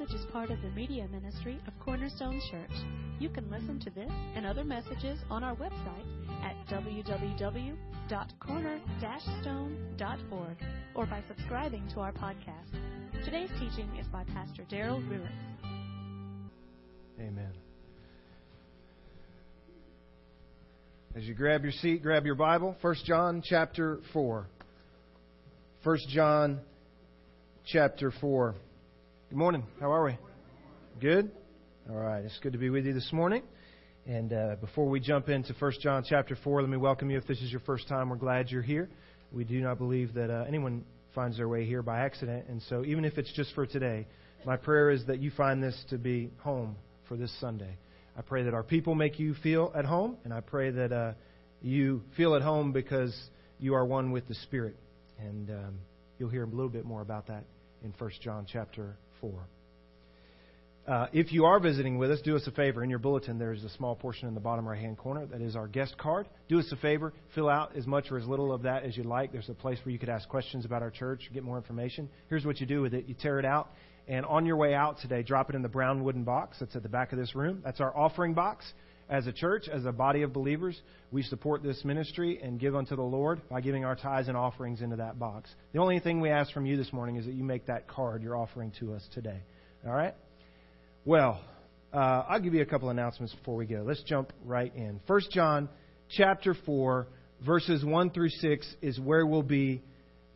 message is part of the media ministry of Cornerstone Church. You can listen to this and other messages on our website at www.corner-stone.org or by subscribing to our podcast. Today's teaching is by Pastor Daryl Ruiz. Amen. As you grab your seat, grab your Bible. 1 John chapter 4. 1 John chapter 4. Good morning. How are we? Good? All right. It's good to be with you this morning. And uh, before we jump into 1 John chapter 4, let me welcome you. If this is your first time, we're glad you're here. We do not believe that uh, anyone finds their way here by accident. And so, even if it's just for today, my prayer is that you find this to be home for this Sunday. I pray that our people make you feel at home, and I pray that uh, you feel at home because you are one with the Spirit. And um, you'll hear a little bit more about that in 1 John chapter 4. Uh, if you are visiting with us, do us a favor. In your bulletin, there's a small portion in the bottom right hand corner that is our guest card. Do us a favor, fill out as much or as little of that as you like. There's a place where you could ask questions about our church, get more information. Here's what you do with it you tear it out, and on your way out today, drop it in the brown wooden box that's at the back of this room. That's our offering box. As a church, as a body of believers, we support this ministry and give unto the Lord by giving our tithes and offerings into that box. The only thing we ask from you this morning is that you make that card your offering to us today. All right? Well, uh, I'll give you a couple announcements before we go. Let's jump right in. 1 John chapter 4, verses 1 through 6 is where we'll be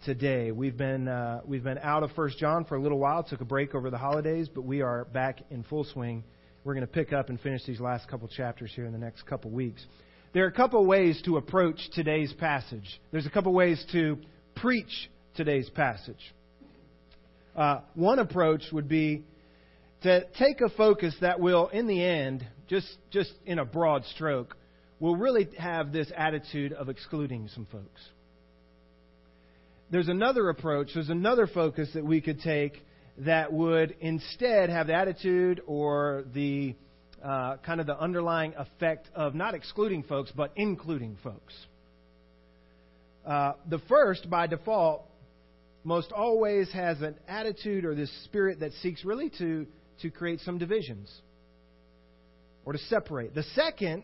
today. We've been, uh, we've been out of 1 John for a little while, took a break over the holidays, but we are back in full swing we're going to pick up and finish these last couple chapters here in the next couple weeks. There are a couple ways to approach today's passage. There's a couple ways to preach today's passage. Uh, one approach would be to take a focus that will, in the end, just, just in a broad stroke, will really have this attitude of excluding some folks. There's another approach, there's another focus that we could take that would instead have the attitude or the uh, kind of the underlying effect of not excluding folks, but including folks. Uh, the first, by default, most always has an attitude or this spirit that seeks really to, to create some divisions or to separate. The second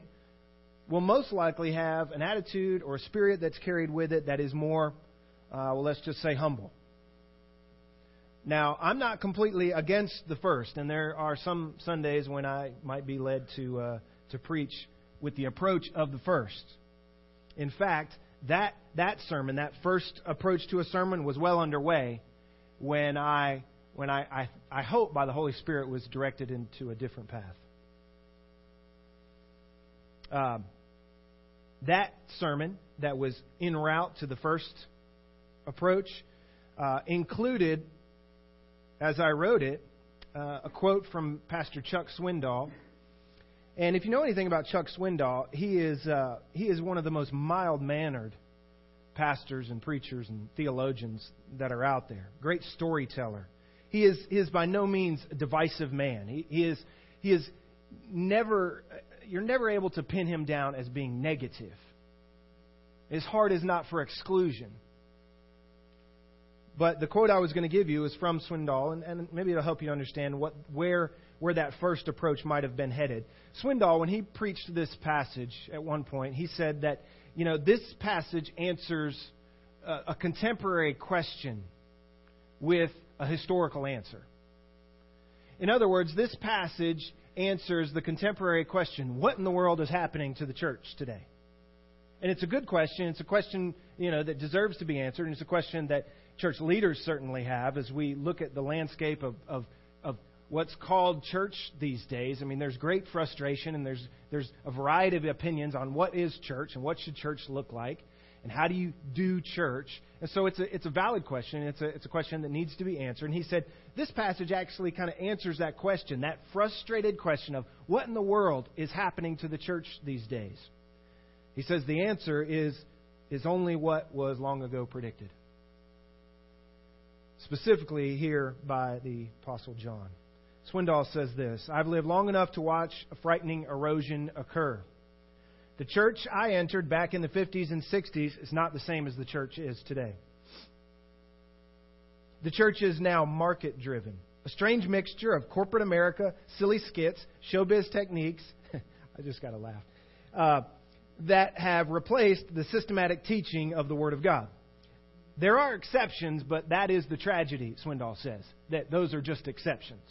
will most likely have an attitude or a spirit that's carried with it that is more, uh, well, let's just say humble. Now, I'm not completely against the first, and there are some Sundays when I might be led to uh, to preach with the approach of the first. In fact, that that sermon, that first approach to a sermon, was well underway when I when I I, I hope by the Holy Spirit was directed into a different path. Um, that sermon that was en route to the first approach uh, included as I wrote it, uh, a quote from Pastor Chuck Swindoll. And if you know anything about Chuck Swindoll, he is, uh, he is one of the most mild mannered pastors and preachers and theologians that are out there. Great storyteller. He is, he is by no means a divisive man. He, he, is, he is never, you're never able to pin him down as being negative. His heart is not for exclusion. But the quote I was going to give you is from Swindoll, and, and maybe it'll help you understand what, where, where that first approach might have been headed. Swindoll, when he preached this passage at one point, he said that, you know, this passage answers a, a contemporary question with a historical answer. In other words, this passage answers the contemporary question what in the world is happening to the church today? And it's a good question. It's a question, you know, that deserves to be answered, and it's a question that church leaders certainly have as we look at the landscape of, of, of what's called church these days. I mean, there's great frustration and there's, there's a variety of opinions on what is church and what should church look like and how do you do church. And so it's a, it's a valid question. It's a, it's a question that needs to be answered. And he said, this passage actually kind of answers that question, that frustrated question of what in the world is happening to the church these days. He says the answer is, is only what was long ago predicted specifically here by the Apostle John. Swindoll says this I've lived long enough to watch a frightening erosion occur. The church I entered back in the 50s and 60s is not the same as the church is today. The church is now market driven. A strange mixture of corporate America, silly skits, showbiz techniques. I just got to laugh. Uh, that have replaced the systematic teaching of the Word of God. There are exceptions, but that is the tragedy, Swindoll says, that those are just exceptions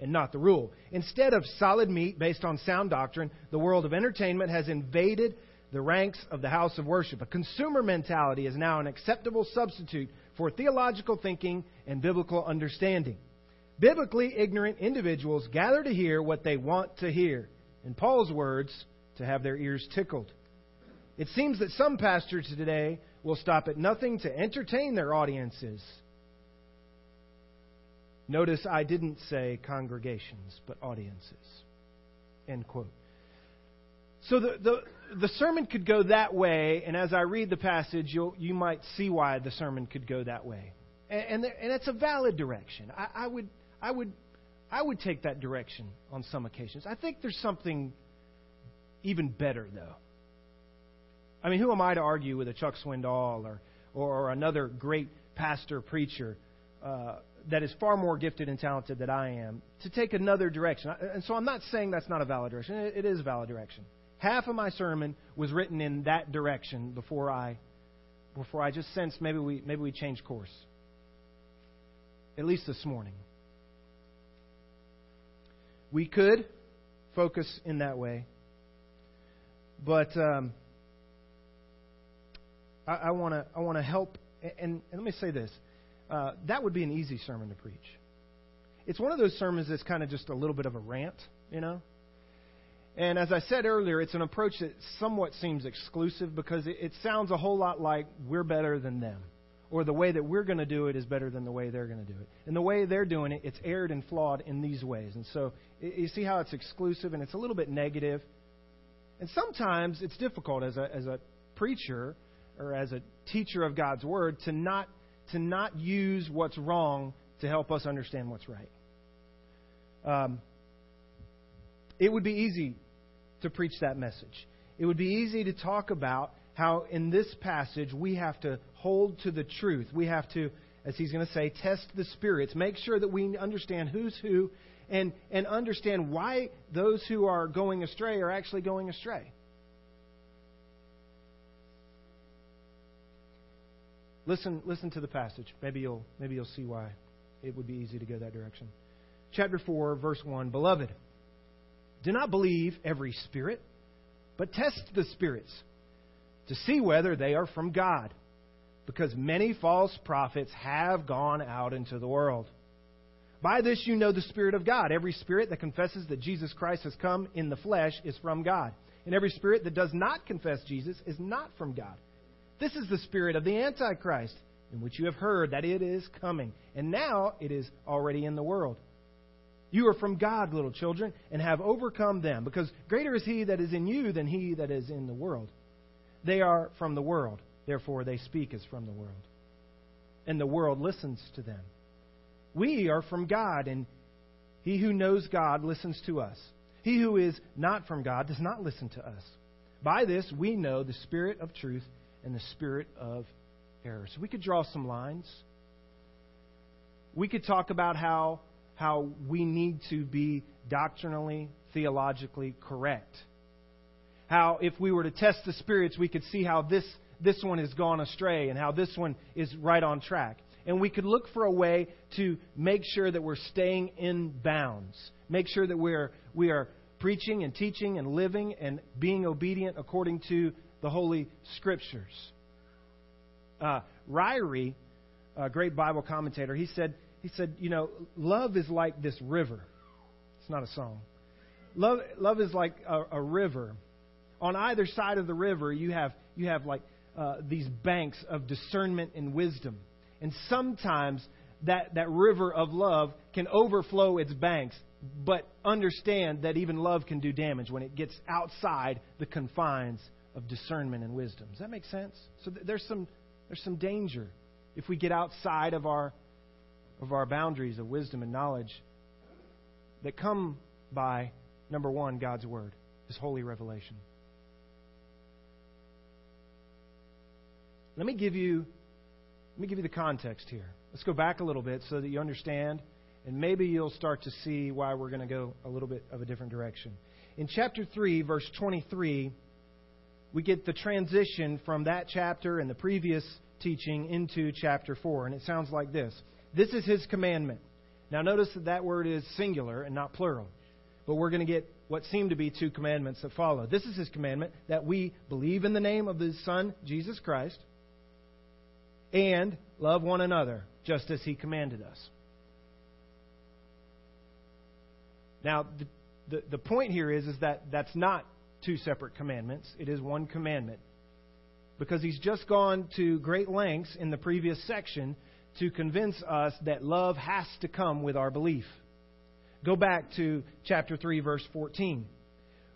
and not the rule. Instead of solid meat based on sound doctrine, the world of entertainment has invaded the ranks of the house of worship. A consumer mentality is now an acceptable substitute for theological thinking and biblical understanding. Biblically ignorant individuals gather to hear what they want to hear. In Paul's words, to have their ears tickled. It seems that some pastors today will stop at nothing to entertain their audiences. Notice I didn't say congregations, but audiences. End quote. So the, the, the sermon could go that way, and as I read the passage, you you might see why the sermon could go that way. And, and, there, and it's a valid direction. I, I, would, I, would, I would take that direction on some occasions. I think there's something even better, though. I mean, who am I to argue with a Chuck Swindoll or, or another great pastor preacher uh, that is far more gifted and talented than I am to take another direction? And so I'm not saying that's not a valid direction. It, is a valid direction. Half of my sermon was written in that direction before I before I just sensed maybe we maybe we change course. At least this morning. We could focus in that way. But um, I want to I want to help. And, and, let me say this: uh, that would be an easy sermon to preach. It's one of those sermons that's kind of just a little bit of a rant, you know. And as I said earlier, it's an approach that somewhat seems exclusive because it, it sounds a whole lot like we're better than them, or the way that we're going to do it is better than the way they're going to do it. And the way they're doing it, it's erred and flawed in these ways. And so you see how it's exclusive and it's a little bit negative. And sometimes it's difficult as a as a preacher or as a teacher of God's Word to not, to not use what's wrong to help us understand what's right. Um, it would be easy to preach that message. It would be easy to talk about how in this passage we have to hold to the truth. We have to, as he's going to say, test the spirits, make sure that we understand who's who, and, and understand why those who are going astray are actually going astray. Listen, listen to the passage. Maybe you'll, maybe you'll see why it would be easy to go that direction. Chapter 4, verse 1 Beloved, do not believe every spirit, but test the spirits to see whether they are from God, because many false prophets have gone out into the world. By this you know the Spirit of God. Every spirit that confesses that Jesus Christ has come in the flesh is from God. And every spirit that does not confess Jesus is not from God. This is the spirit of the Antichrist, in which you have heard that it is coming, and now it is already in the world. You are from God, little children, and have overcome them, because greater is He that is in you than He that is in the world. They are from the world, therefore they speak as from the world. And the world listens to them. We are from God, and he who knows God listens to us. He who is not from God does not listen to us. By this we know the spirit of truth and the spirit of error. So we could draw some lines. We could talk about how, how we need to be doctrinally, theologically correct. How, if we were to test the spirits, we could see how this, this one has gone astray and how this one is right on track. And we could look for a way to make sure that we're staying in bounds. Make sure that we're, we are preaching and teaching and living and being obedient according to the Holy Scriptures. Uh, Ryrie, a great Bible commentator, he said, he said, you know, love is like this river. It's not a song. Love, love is like a, a river. On either side of the river, you have, you have like uh, these banks of discernment and wisdom. And sometimes that, that river of love can overflow its banks. But understand that even love can do damage when it gets outside the confines of discernment and wisdom. Does that make sense? So there's some there's some danger if we get outside of our of our boundaries of wisdom and knowledge that come by number 1 God's word, his holy revelation. Let me give you let me give you the context here. Let's go back a little bit so that you understand and maybe you'll start to see why we're going to go a little bit of a different direction. In chapter 3, verse 23, we get the transition from that chapter and the previous teaching into chapter 4, and it sounds like this This is his commandment. Now, notice that that word is singular and not plural, but we're going to get what seem to be two commandments that follow. This is his commandment that we believe in the name of his Son, Jesus Christ, and love one another, just as he commanded us. Now, the, the, the point here is, is that that's not two separate commandments, it is one commandment. Because he's just gone to great lengths in the previous section to convince us that love has to come with our belief. Go back to chapter 3, verse 14.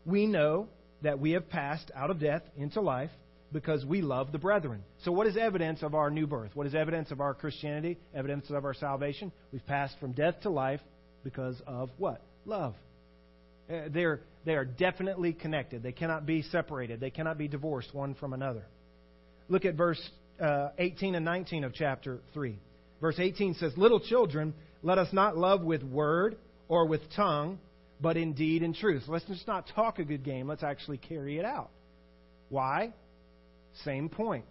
We know that we have passed out of death into life because we love the brethren. So, what is evidence of our new birth? What is evidence of our Christianity? Evidence of our salvation? We've passed from death to life because of what? Love. Uh, they're, they are definitely connected. They cannot be separated, they cannot be divorced one from another. Look at verse uh, 18 and 19 of chapter 3. Verse 18 says, Little children, let us not love with word or with tongue, but in deed and truth. Let's just not talk a good game. Let's actually carry it out. Why? Same point.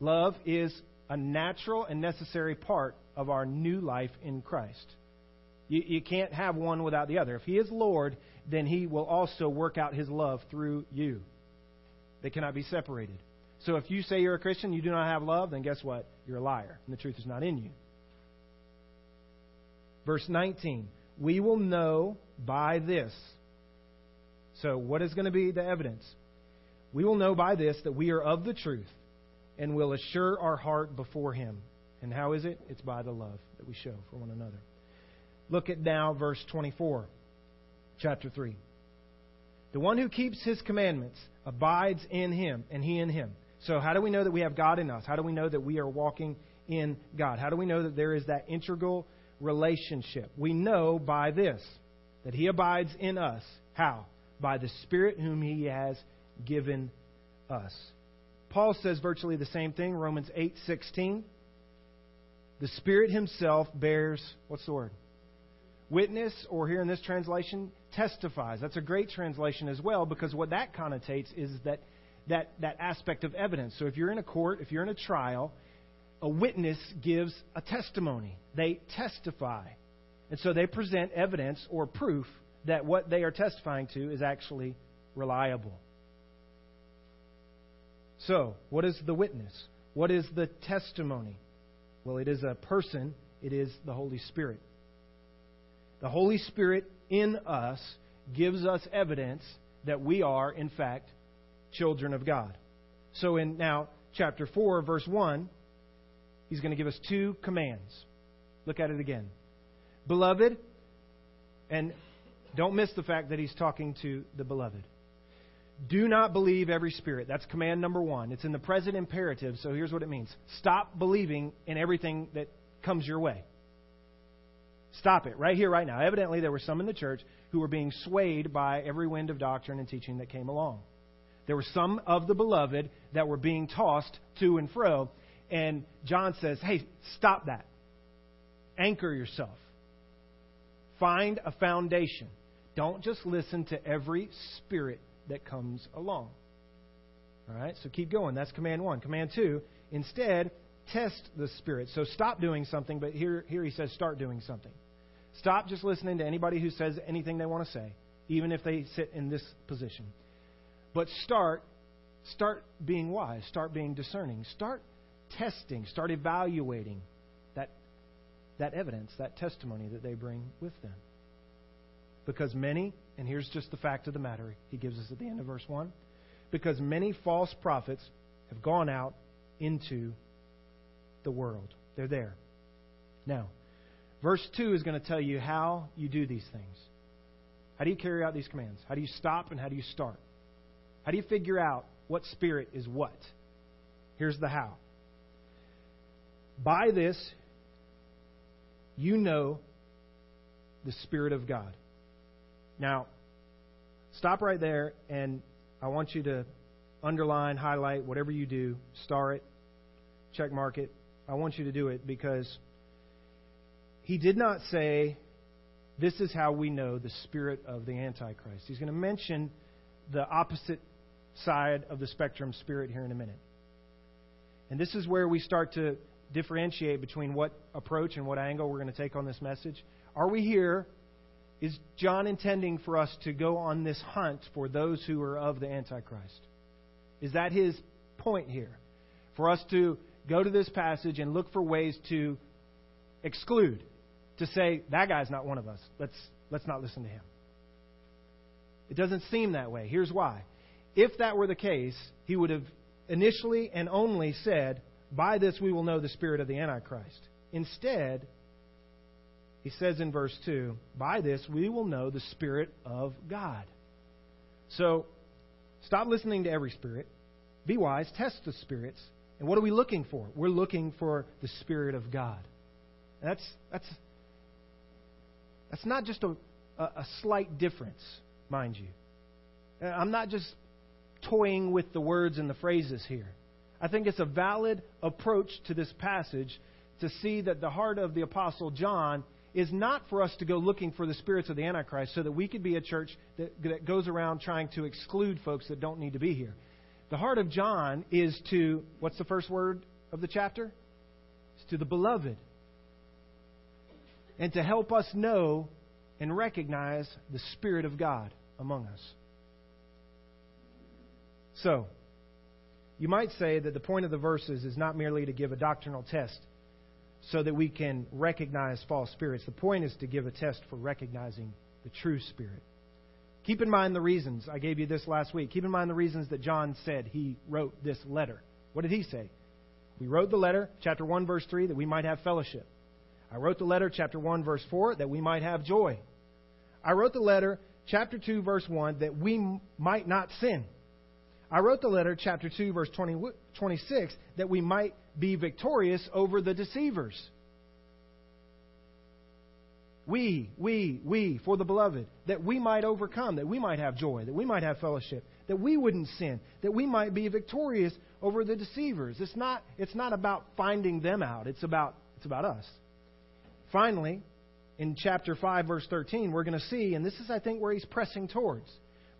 Love is a natural and necessary part of our new life in Christ. You, you can't have one without the other. If He is Lord, then He will also work out His love through you. They cannot be separated. So if you say you're a Christian, you do not have love, then guess what? You're a liar, and the truth is not in you. Verse 19 we will know by this. So, what is going to be the evidence? We will know by this that we are of the truth and will assure our heart before Him. And how is it? It's by the love that we show for one another. Look at now verse 24, chapter 3. The one who keeps His commandments abides in Him, and He in Him. So, how do we know that we have God in us? How do we know that we are walking in God? How do we know that there is that integral relationship. We know by this that He abides in us. How? By the Spirit whom He has given us. Paul says virtually the same thing, Romans 8:16. The Spirit himself bears what's the word? Witness, or here in this translation, testifies. That's a great translation as well, because what that connotates is that that, that aspect of evidence. So if you're in a court, if you're in a trial, a witness gives a testimony. They testify. And so they present evidence or proof that what they are testifying to is actually reliable. So, what is the witness? What is the testimony? Well, it is a person, it is the Holy Spirit. The Holy Spirit in us gives us evidence that we are, in fact, children of God. So, in now chapter 4, verse 1, He's going to give us two commands. Look at it again. Beloved, and don't miss the fact that he's talking to the beloved. Do not believe every spirit. That's command number one. It's in the present imperative, so here's what it means stop believing in everything that comes your way. Stop it right here, right now. Evidently, there were some in the church who were being swayed by every wind of doctrine and teaching that came along. There were some of the beloved that were being tossed to and fro, and John says, hey, stop that. Anchor yourself. Find a foundation. Don't just listen to every spirit that comes along. All right, so keep going. That's command one. Command two, instead, test the spirit. So stop doing something, but here, here he says start doing something. Stop just listening to anybody who says anything they want to say, even if they sit in this position. But start start being wise, start being discerning, start testing, start evaluating that, that evidence, that testimony that they bring with them. Because many, and here's just the fact of the matter, he gives us at the end of verse 1 because many false prophets have gone out into the world. They're there. Now, verse 2 is going to tell you how you do these things. How do you carry out these commands? How do you stop and how do you start? How do you figure out what spirit is what? Here's the how. By this, you know the Spirit of God. Now, stop right there, and I want you to underline, highlight, whatever you do, star it, check mark it. I want you to do it because he did not say this is how we know the spirit of the Antichrist. He's going to mention the opposite side of the spectrum spirit here in a minute. And this is where we start to differentiate between what approach and what angle we're going to take on this message. Are we here? Is John intending for us to go on this hunt for those who are of the Antichrist? Is that his point here? For us to go to this passage and look for ways to exclude, to say, that guy's not one of us. Let's, let's not listen to him. It doesn't seem that way. Here's why. If that were the case, he would have initially and only said, By this we will know the spirit of the Antichrist. Instead, he says in verse 2, By this we will know the spirit of God. So, stop listening to every spirit. Be wise, test the spirits. And what are we looking for? We're looking for the spirit of God. And that's that's that's not just a, a, a slight difference, mind you. I'm not just toying with the words and the phrases here. I think it's a valid approach to this passage to see that the heart of the Apostle John is not for us to go looking for the spirits of the Antichrist so that we could be a church that, that goes around trying to exclude folks that don't need to be here. The heart of John is to, what's the first word of the chapter? It's to the beloved. And to help us know and recognize the Spirit of God among us. So, you might say that the point of the verses is not merely to give a doctrinal test so that we can recognize false spirits. The point is to give a test for recognizing the true spirit. Keep in mind the reasons. I gave you this last week. Keep in mind the reasons that John said he wrote this letter. What did he say? We wrote the letter, chapter 1, verse 3, that we might have fellowship. I wrote the letter, chapter 1, verse 4, that we might have joy. I wrote the letter, chapter 2, verse 1, that we might not sin. I wrote the letter, chapter 2, verse 20, 26, that we might be victorious over the deceivers. We, we, we, for the beloved, that we might overcome, that we might have joy, that we might have fellowship, that we wouldn't sin, that we might be victorious over the deceivers. It's not, it's not about finding them out, it's about, it's about us. Finally, in chapter 5, verse 13, we're going to see, and this is, I think, where he's pressing towards.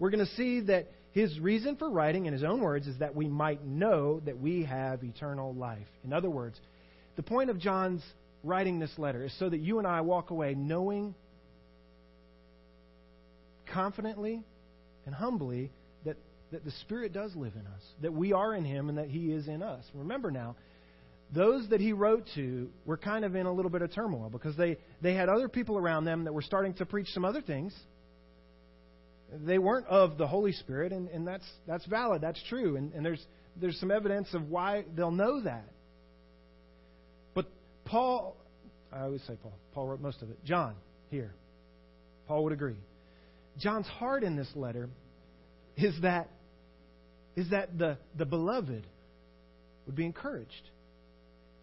We're going to see that his reason for writing, in his own words, is that we might know that we have eternal life. In other words, the point of John's writing this letter is so that you and I walk away knowing confidently and humbly that, that the Spirit does live in us, that we are in Him and that He is in us. Remember now, those that he wrote to were kind of in a little bit of turmoil because they, they had other people around them that were starting to preach some other things they weren't of the Holy Spirit, and, and that's, that's valid, that's true. And, and there's, there's some evidence of why they'll know that. Paul, I always say Paul, Paul wrote most of it. John, here, Paul would agree. John's heart in this letter is that, is that the, the beloved would be encouraged,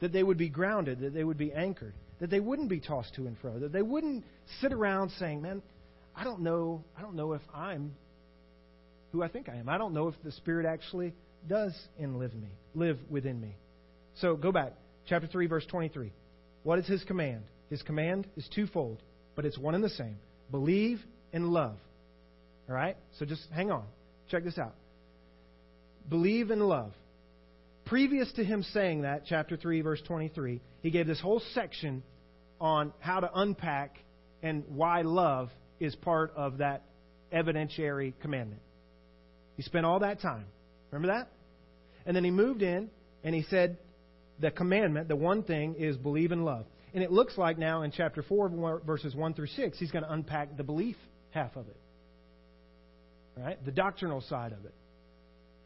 that they would be grounded, that they would be anchored, that they wouldn't be tossed to and fro, that they wouldn't sit around saying, man, I don't know, I don't know if I'm who I think I am. I don't know if the Spirit actually does live me, live within me. So go back, chapter 3, verse 23. What is his command? His command is twofold, but it's one and the same. Believe and love. All right? So just hang on. Check this out. Believe and love. Previous to him saying that, chapter 3, verse 23, he gave this whole section on how to unpack and why love is part of that evidentiary commandment. He spent all that time. Remember that? And then he moved in and he said, the commandment, the one thing, is believe and love. And it looks like now in chapter 4, verses 1 through 6, he's going to unpack the belief half of it. Right? The doctrinal side of it.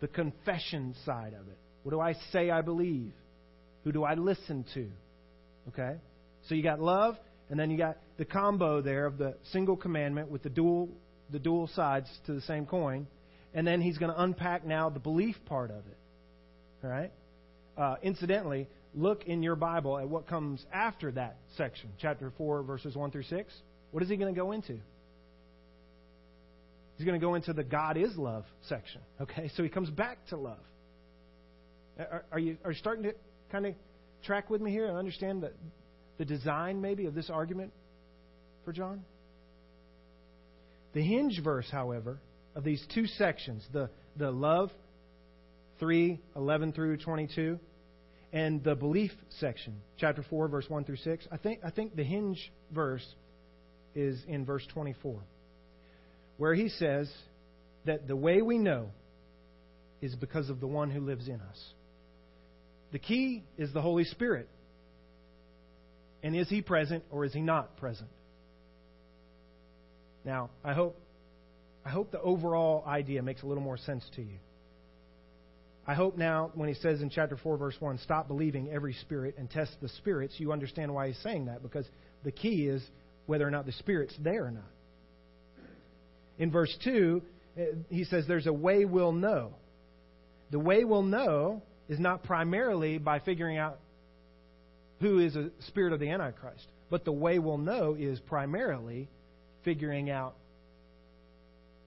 The confession side of it. What do I say I believe? Who do I listen to? Okay? So you got love, and then you got the combo there of the single commandment with the dual the dual sides to the same coin. And then he's going to unpack now the belief part of it. All right? Uh, incidentally, look in your Bible at what comes after that section, chapter 4, verses 1 through 6. What is he going to go into? He's going to go into the God is love section. Okay? So he comes back to love. Are, are you, are you starting to kind of track with me here and understand that the design, maybe, of this argument for John? The hinge verse, however, of these two sections, the, the love, 3, 11 through 22, and the belief section, chapter 4, verse 1 through 6, I think, I think the hinge verse is in verse 24, where he says that the way we know is because of the one who lives in us. The key is the Holy Spirit. And is he present or is he not present? Now, I hope I hope the overall idea makes a little more sense to you. I hope now, when he says in chapter 4, verse 1, stop believing every spirit and test the spirits, you understand why he's saying that, because the key is whether or not the spirit's there or not. In verse 2, eh, he says there's a way we'll know. The way we'll know is not primarily by figuring out who is a spirit of the Antichrist, but the way we'll know is primarily figuring out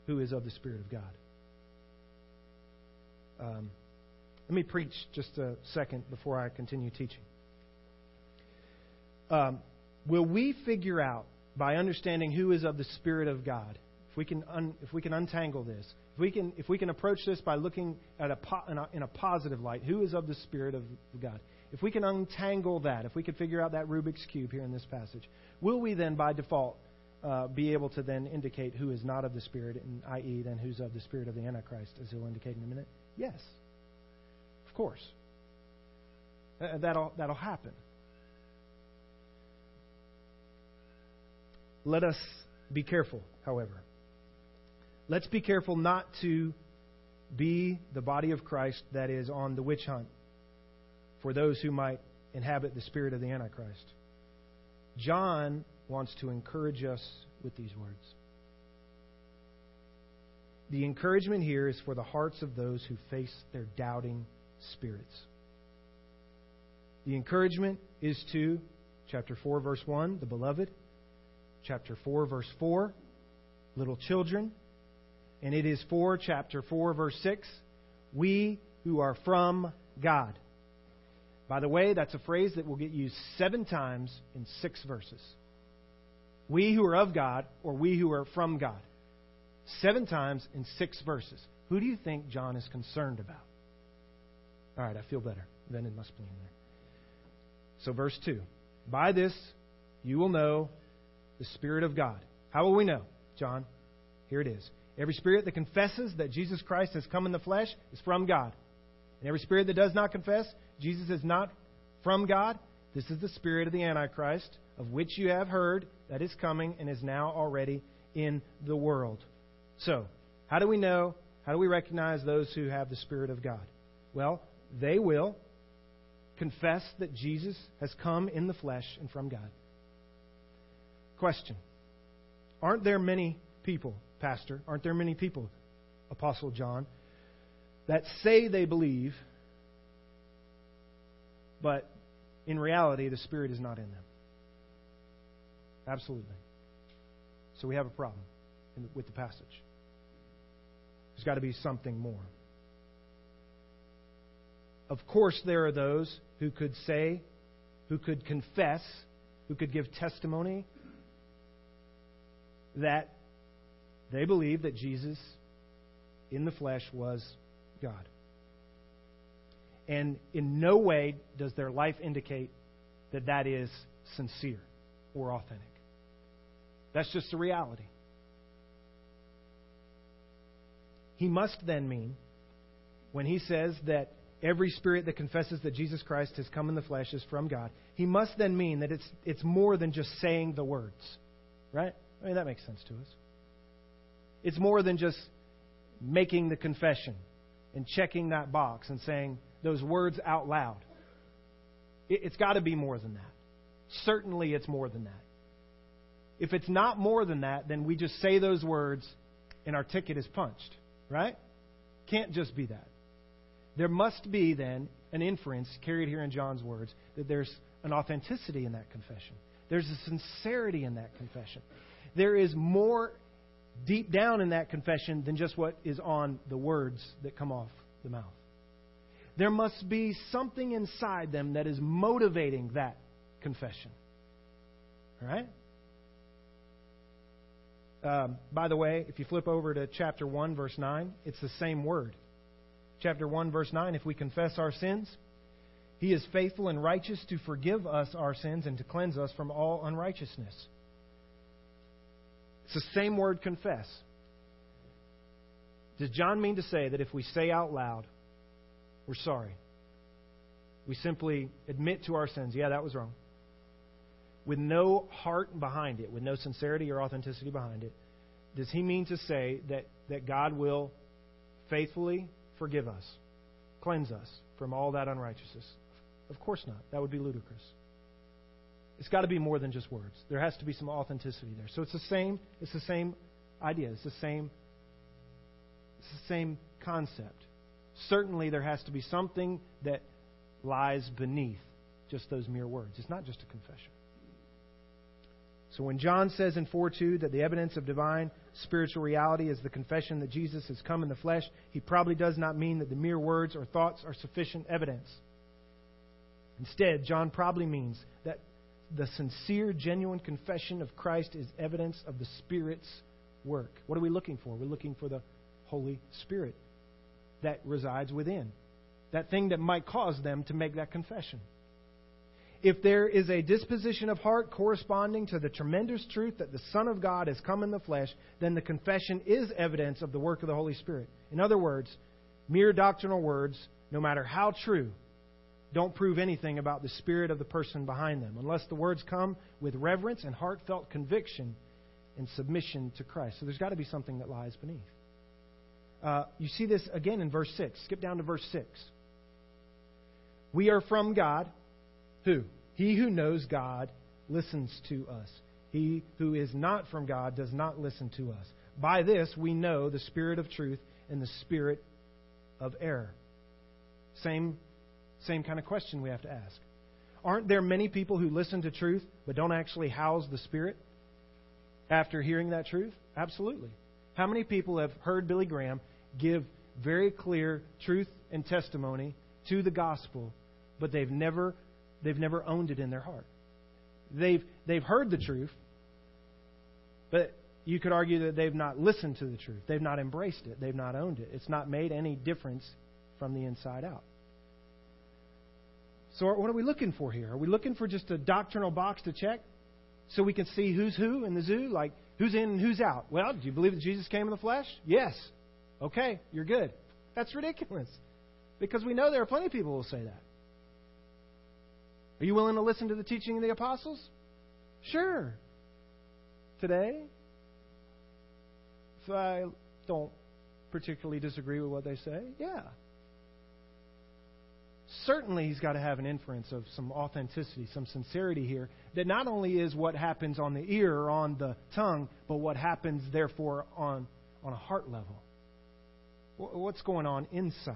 who is of the Spirit of God. Um, let me preach just a second before I continue teaching. Um, will we figure out by understanding who is of the Spirit of God, if we can, un, if we can untangle this, if we can, if we can approach this by looking at a, in, a, in a positive light, who is of the Spirit of God? If we can untangle that, if we can figure out that Rubik's Cube here in this passage, will we then, by default, uh, be able to then indicate who is not of the Spirit, and i.e., then who's of the Spirit of the Antichrist, as he'll indicate in a minute? Yes. Course. That'll, that'll happen. Let us be careful, however. Let's be careful not to be the body of Christ that is on the witch hunt for those who might inhabit the spirit of the Antichrist. John wants to encourage us with these words. The encouragement here is for the hearts of those who face their doubting spirits. The encouragement is to chapter 4, verse 1, the beloved, chapter 4, verse 4, little children, and it is for chapter 4, verse 6, we who are from God. By the way, that's a phrase that will get used seven times in six verses. We who are of God, or we who are from God. Seven times in six verses. Who do you think John is concerned about? All right, I feel better. Then it must be in there. So, verse 2 By this you will know the Spirit of God. How will we know? John, here it is. Every spirit that confesses that Jesus Christ has come in the flesh is from God. And every spirit that does not confess Jesus is not from God, this is the spirit of the Antichrist, of which you have heard that is coming and is now already in the world. So, how do we know? How do we recognize those who have the Spirit of God? Well, they will confess that Jesus has come in the flesh and from God. Question Aren't there many people, Pastor, aren't there many people, Apostle John, that say they believe, but in reality, the Spirit is not in them? Absolutely. So we have a problem with the passage. There's got to be something more. Of course, there are those who could say, who could confess, who could give testimony that they believe that Jesus in the flesh was God. And in no way does their life indicate that that is sincere or authentic. That's just the reality. He must then mean, when he says that every spirit that confesses that Jesus Christ has come in the flesh is from God, he must then mean that it's, it's more than just saying the words. Right? I mean, that makes sense to us. It's more than just making the confession and checking that box and saying those words out loud. It, it's got to be more than that. Certainly, it's more than that. If it's not more than that, then we just say those words and our ticket is punched, right? Can't just be that. There must be then an inference carried here in John's words that there's an authenticity in that confession. There's a sincerity in that confession. There is more deep down in that confession than just what is on the words that come off the mouth. There must be something inside them that is motivating that confession. All right? Um, by the way, if you flip over to chapter 1, verse 9, it's the same word. Chapter 1, verse 9 if we confess our sins, he is faithful and righteous to forgive us our sins and to cleanse us from all unrighteousness. It's the same word confess. Does John mean to say that if we say out loud, we're sorry? We simply admit to our sins, yeah, that was wrong. With no heart behind it, with no sincerity or authenticity behind it, does he mean to say that, that God will faithfully forgive us, cleanse us from all that unrighteousness? Of course not. That would be ludicrous. It's got to be more than just words. There has to be some authenticity there. So it's the same. It's the same idea. It's the same. It's the same concept. Certainly, there has to be something that lies beneath just those mere words. It's not just a confession. So when John says in 4 2 that the evidence of divine spiritual reality is the confession that Jesus has come in the flesh, he probably does not mean that the mere words or thoughts are sufficient evidence. Instead, John probably means that the sincere, genuine confession of Christ is evidence of the Spirit's work. What are we looking for? We're looking for the Holy Spirit that resides within, that thing that might cause them to make that confession. If there is a disposition of heart corresponding to the tremendous truth that the Son of God has come in the flesh, then the confession is evidence of the work of the Holy Spirit. In other words, mere doctrinal words, no matter how true, don't prove anything about the spirit of the person behind them, unless the words come with reverence and heartfelt conviction and submission to Christ. So there's got to be something that lies beneath. Uh, you see this again in verse 6. Skip down to verse 6. We are from God. Who? He who knows God listens to us. He who is not from God does not listen to us. By this we know the spirit of truth and the spirit of error. Same same kind of question we have to ask. Aren't there many people who listen to truth but don't actually house the Spirit after hearing that truth? Absolutely. How many people have heard Billy Graham give very clear truth and testimony to the gospel, but they've never they've never owned it in their heart? They've they've heard the truth, but you could argue that they've not listened to the truth. They've not embraced it. They've not owned it. It's not made any difference from the inside out. So, what are we looking for here? Are we looking for just a doctrinal box to check so we can see who's who in the zoo? Like, who's in and who's out? Well, do you believe that Jesus came in the flesh? Yes. Okay, you're good. That's ridiculous. Because we know there are plenty of people who will say that. Are you willing to listen to the teaching of the apostles? Sure. Today, if I don't particularly disagree with what they say, yeah certainly he's got to have an inference of some authenticity, some sincerity here, that not only is what happens on the ear or on the tongue, but what happens, therefore, on, on a heart level. What's going on inside?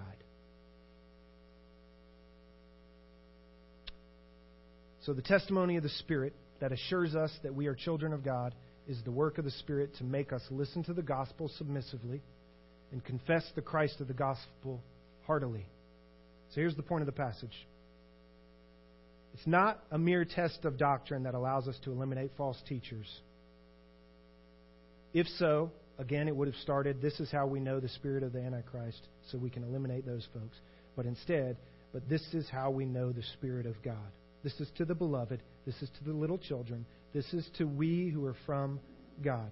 So, the testimony of the Spirit that assures us that we are children of God is the work of the Spirit to make us listen to the gospel submissively and confess the Christ of the gospel heartily. So here's the point of the passage. It's not a mere test of doctrine that allows us to eliminate false teachers. If so, again, it would have started this is how we know the spirit of the Antichrist, so we can eliminate those folks. But instead, but this is how we know the Spirit of God. This is to the beloved. This is to the little children. This is to we who are from God.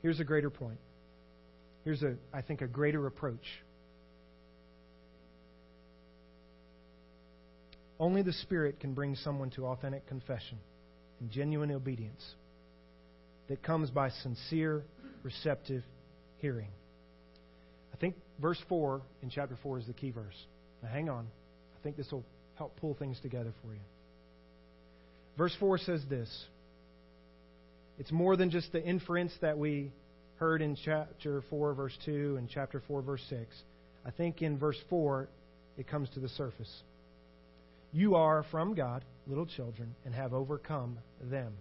Here's a greater point Here's, a, I think, a greater approach. Only the Spirit can bring someone to authentic confession and genuine obedience that comes by sincere, receptive hearing. Verse 4 in chapter 4 is the key verse. Now, hang on. I think this will help pull things together for you. Verse 4 says this It's more than just the inference that we heard in chapter 4, verse 2, and chapter 4, verse 6, I think in verse 4, it comes to the surface. You are from God, little children, and have overcome them.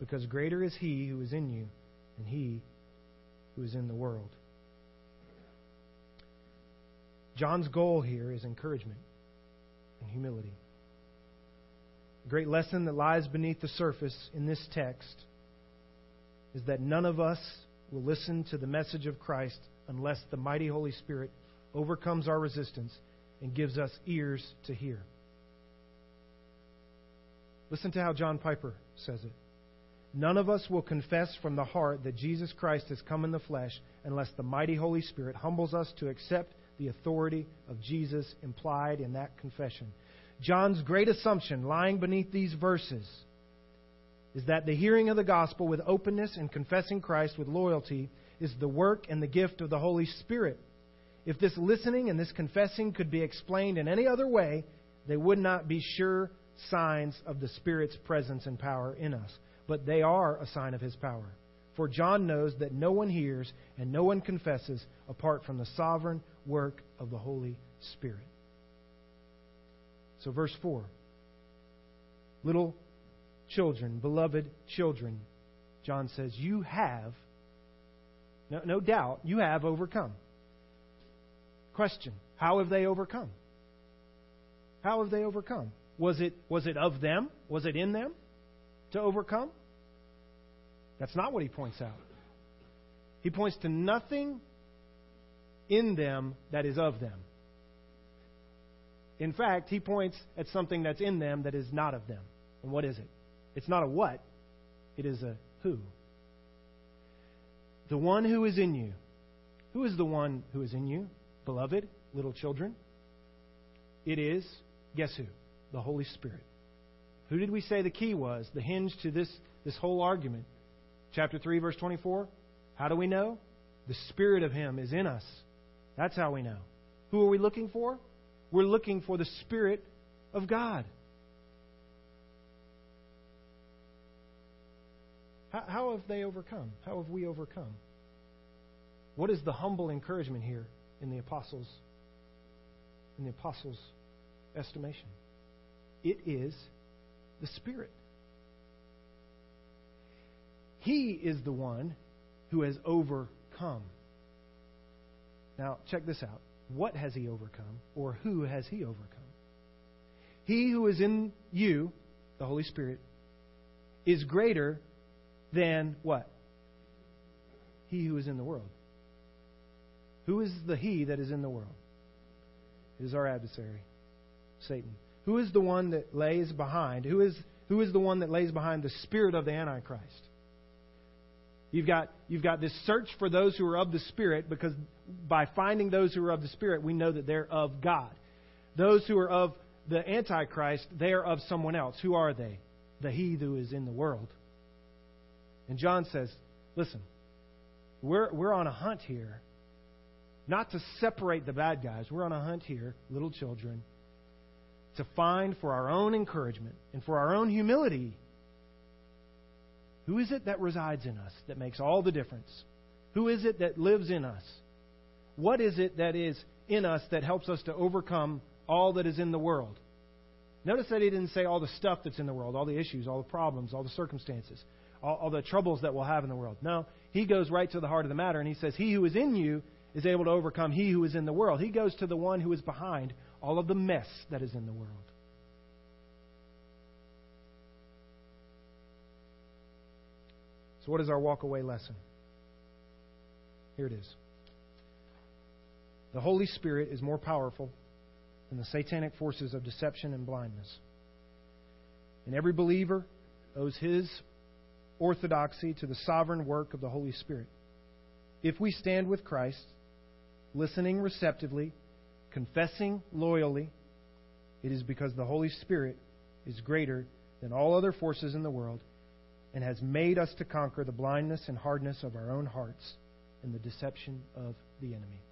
Because greater is He who is in you than He who is in the world. John's goal here is encouragement and humility. The great lesson that lies beneath the surface in this text is that none of us will listen to the message of Christ unless the mighty Holy Spirit overcomes our resistance and gives us ears to hear. Listen to how John Piper says it. None of us will confess from the heart that Jesus Christ has come in the flesh unless the mighty Holy Spirit humbles us to accept the authority of Jesus implied in that confession. John's great assumption lying beneath these verses is that the hearing of the gospel with openness and confessing Christ with loyalty is the work and the gift of the Holy Spirit. If this listening and this confessing could be explained in any other way, they would not be sure signs of the Spirit's presence and power in us, but they are a sign of His power. For John knows that no one hears and no one confesses apart from the sovereign work of the Holy Spirit. So, verse 4 Little children, beloved children, John says, You have, no, no doubt, you have overcome. Question How have they overcome? How have they overcome? Was it, was it of them? Was it in them to overcome? That's not what he points out. He points to nothing in them that is of them. In fact, he points at something that's in them that is not of them. And what is it? It's not a what, it is a who. The one who is in you. Who is the one who is in you? Beloved, little children. It is, guess who? The Holy Spirit. Who did we say the key was? The hinge to this, this whole argument. Chapter 3, verse 24. How do we know? The Spirit of Him is in us. That's how we know. Who are we looking for? We're looking for the Spirit of God. How, how have they overcome? How have we overcome? What is the humble encouragement here in the apostles' in the apostles' estimation? It is the Spirit. He is the one who has overcome. Now, check this out. What has he overcome, or who has he overcome? He who is in you, the Holy Spirit, is greater than what? He who is in the world. Who is the he that is in the world? It is our adversary, Satan. Who is the one that lays behind? Who is, who is the one that lays behind the spirit of the Antichrist? You've got, you've got this search for those who are of the Spirit because by finding those who are of the Spirit, we know that they're of God. Those who are of the Antichrist, they are of someone else. Who are they? The he who is in the world. And John says, listen, we're, we're on a hunt here, not to separate the bad guys. We're on a hunt here, little children, to find for our own encouragement and for our own humility who is it that resides in us that makes all the difference? Who is it that lives in us? What is it that is in us that helps us to overcome all that is in the world? Notice that he didn't say all the stuff that's in the world, all the issues, all the problems, all the circumstances, all, all the troubles that we'll have in the world. No, he goes right to the heart of the matter and he says, He who is in you is able to overcome he who is in the world. He goes to the one who is behind all of the mess that is in the world. So, what is our walk away lesson? Here it is. The Holy Spirit is more powerful than the satanic forces of deception and blindness. And every believer owes his orthodoxy to the sovereign work of the Holy Spirit. If we stand with Christ, listening receptively, confessing loyally, it is because the Holy Spirit is greater than all other forces in the world and has made us to conquer the blindness and hardness of our own hearts and the deception of the enemy.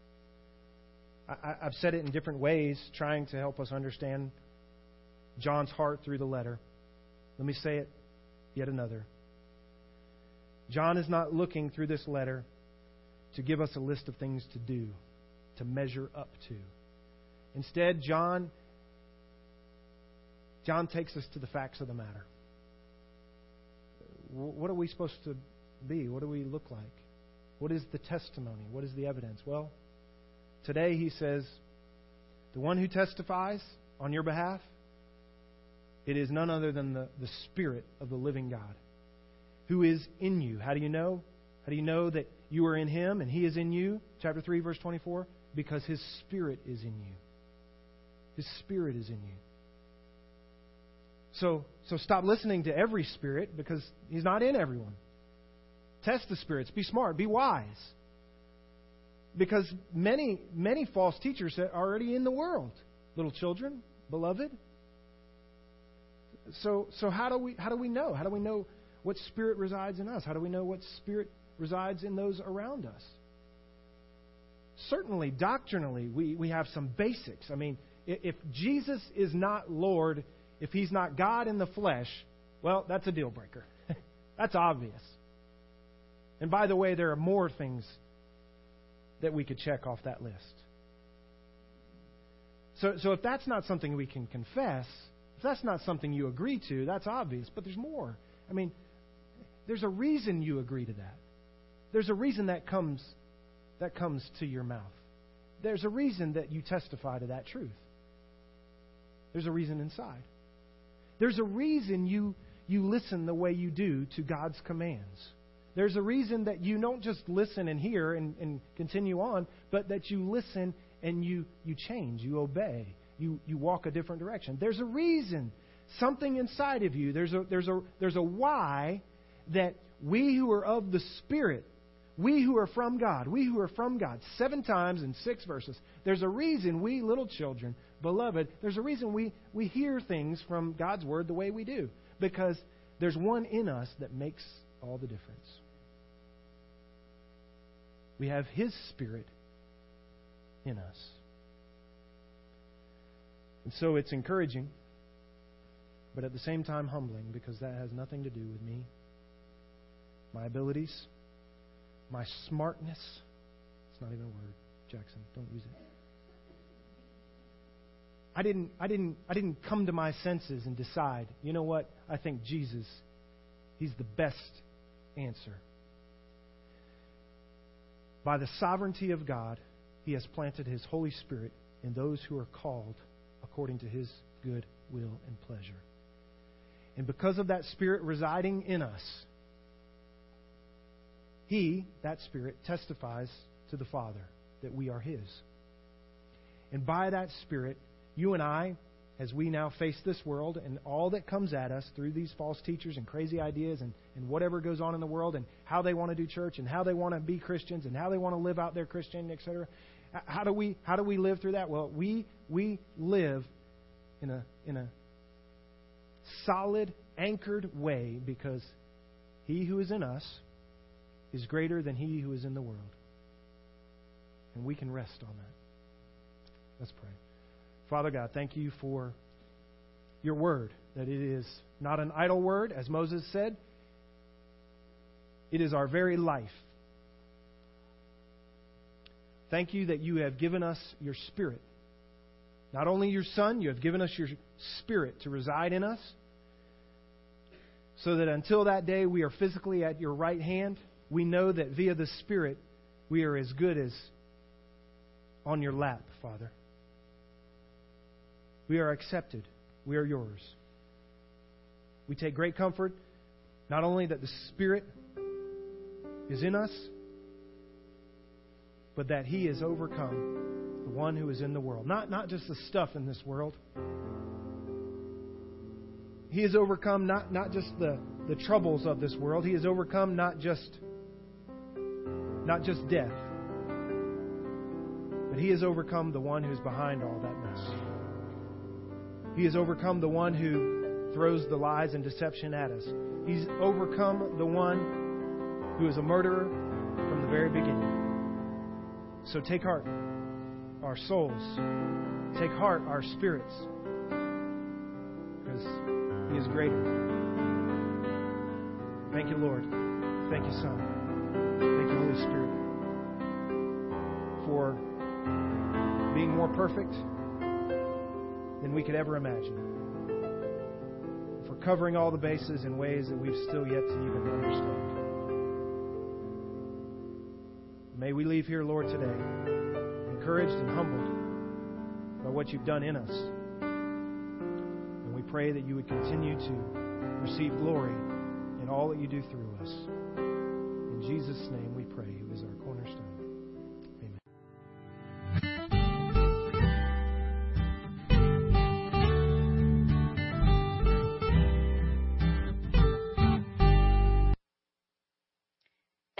I, have said it in different ways, trying to help us understand John's heart through the letter. Let me say it yet another. John is not looking through this letter to give us a list of things to do, to measure up to. Instead, John John takes us to the facts of the matter what are we supposed to be? What do we look like? What is the testimony? What is the evidence? Well, today he says, the one who testifies on your behalf, It is none other than the, the Spirit of the living God who is in you. How do you know? How do you know that you are in Him and He is in you? Chapter 3, verse 24. Because His Spirit is in you. His Spirit is in you. So, so stop listening to every spirit because He's not in everyone. Test the spirits. Be smart. Be wise. Because many, many false teachers are already in the world. Little children, beloved. So, so how do we how do we know? How do we know what spirit resides in us? How do we know what spirit resides in those around us? Certainly, doctrinally, we, we have some basics. I mean, if Jesus is not Lord, if he's not God in the flesh, well, that's a deal breaker. that's obvious. And by the way, there are more things that we could check off that list. So, so if that's not something we can confess, if that's not something you agree to, that's obvious. But there's more. I mean, there's a reason you agree to that. There's a reason that comes that comes to your mouth. There's a reason that you testify to that truth. There's a reason inside. There's a reason you you listen the way you do to God's commands. There's a reason that you don't just listen and hear and, and continue on, but that you listen and you, you change, you obey, you, you walk a different direction. There's a reason, something inside of you. There's a, there's a, there's a why that we who are of the Spirit, we who are from God, we who are from God, seven times in six verses, there's a reason we little children, beloved, there's a reason we, we hear things from God's Word the way we do. Because there's one in us that makes all the difference. We have His Spirit in us. And so it's encouraging, but at the same time humbling because that has nothing to do with me, my abilities, my smartness. It's not even a word, Jackson. Don't use it. I didn't, I didn't, I didn't come to my senses and decide, you know what? I think Jesus, He's the best answer. By the sovereignty of God, He has planted His Holy Spirit in those who are called according to His good will and pleasure. And because of that Spirit residing in us, He, that Spirit, testifies to the Father that we are His. And by that Spirit, you and I as we now face this world and all that comes at us through these false teachers and crazy ideas and, and whatever goes on in the world and how they want to do church and how they want to be Christians and how they want to live out their Christian, etc. How do we how do we live through that? Well, we we live in a in a solid, anchored way because he who is in us is greater than he who is in the world. And we can rest on that. Let's pray. Father God, thank you for your word, that it is not an idle word, as Moses said. It is our very life. Thank you that you have given us your Spirit. Not only your Son, you have given us your Spirit to reside in us, so that until that day we are physically at your right hand, we know that via the Spirit we are as good as on your lap, Father. We are accepted. We are yours. We take great comfort not only that the Spirit is in us, but that He has overcome the one who is in the world. Not, not just the stuff in this world. He has overcome not, not just the, the troubles of this world. He has overcome not just not just death, but he has overcome the one who's behind all that mess. He has overcome the one who throws the lies and deception at us. He's overcome the one who is a murderer from the very beginning. So take heart, our souls. Take heart, our spirits. Because He is greater. Thank you, Lord. Thank you, Son. Thank you, Holy Spirit, for being more perfect than we could ever imagine. For covering all the bases in ways that we've still yet to even understand. May we leave here, Lord, today encouraged and humbled by what you've done in us. And we pray that you would continue to receive glory in all that you do through us. In Jesus' name we pray, who is our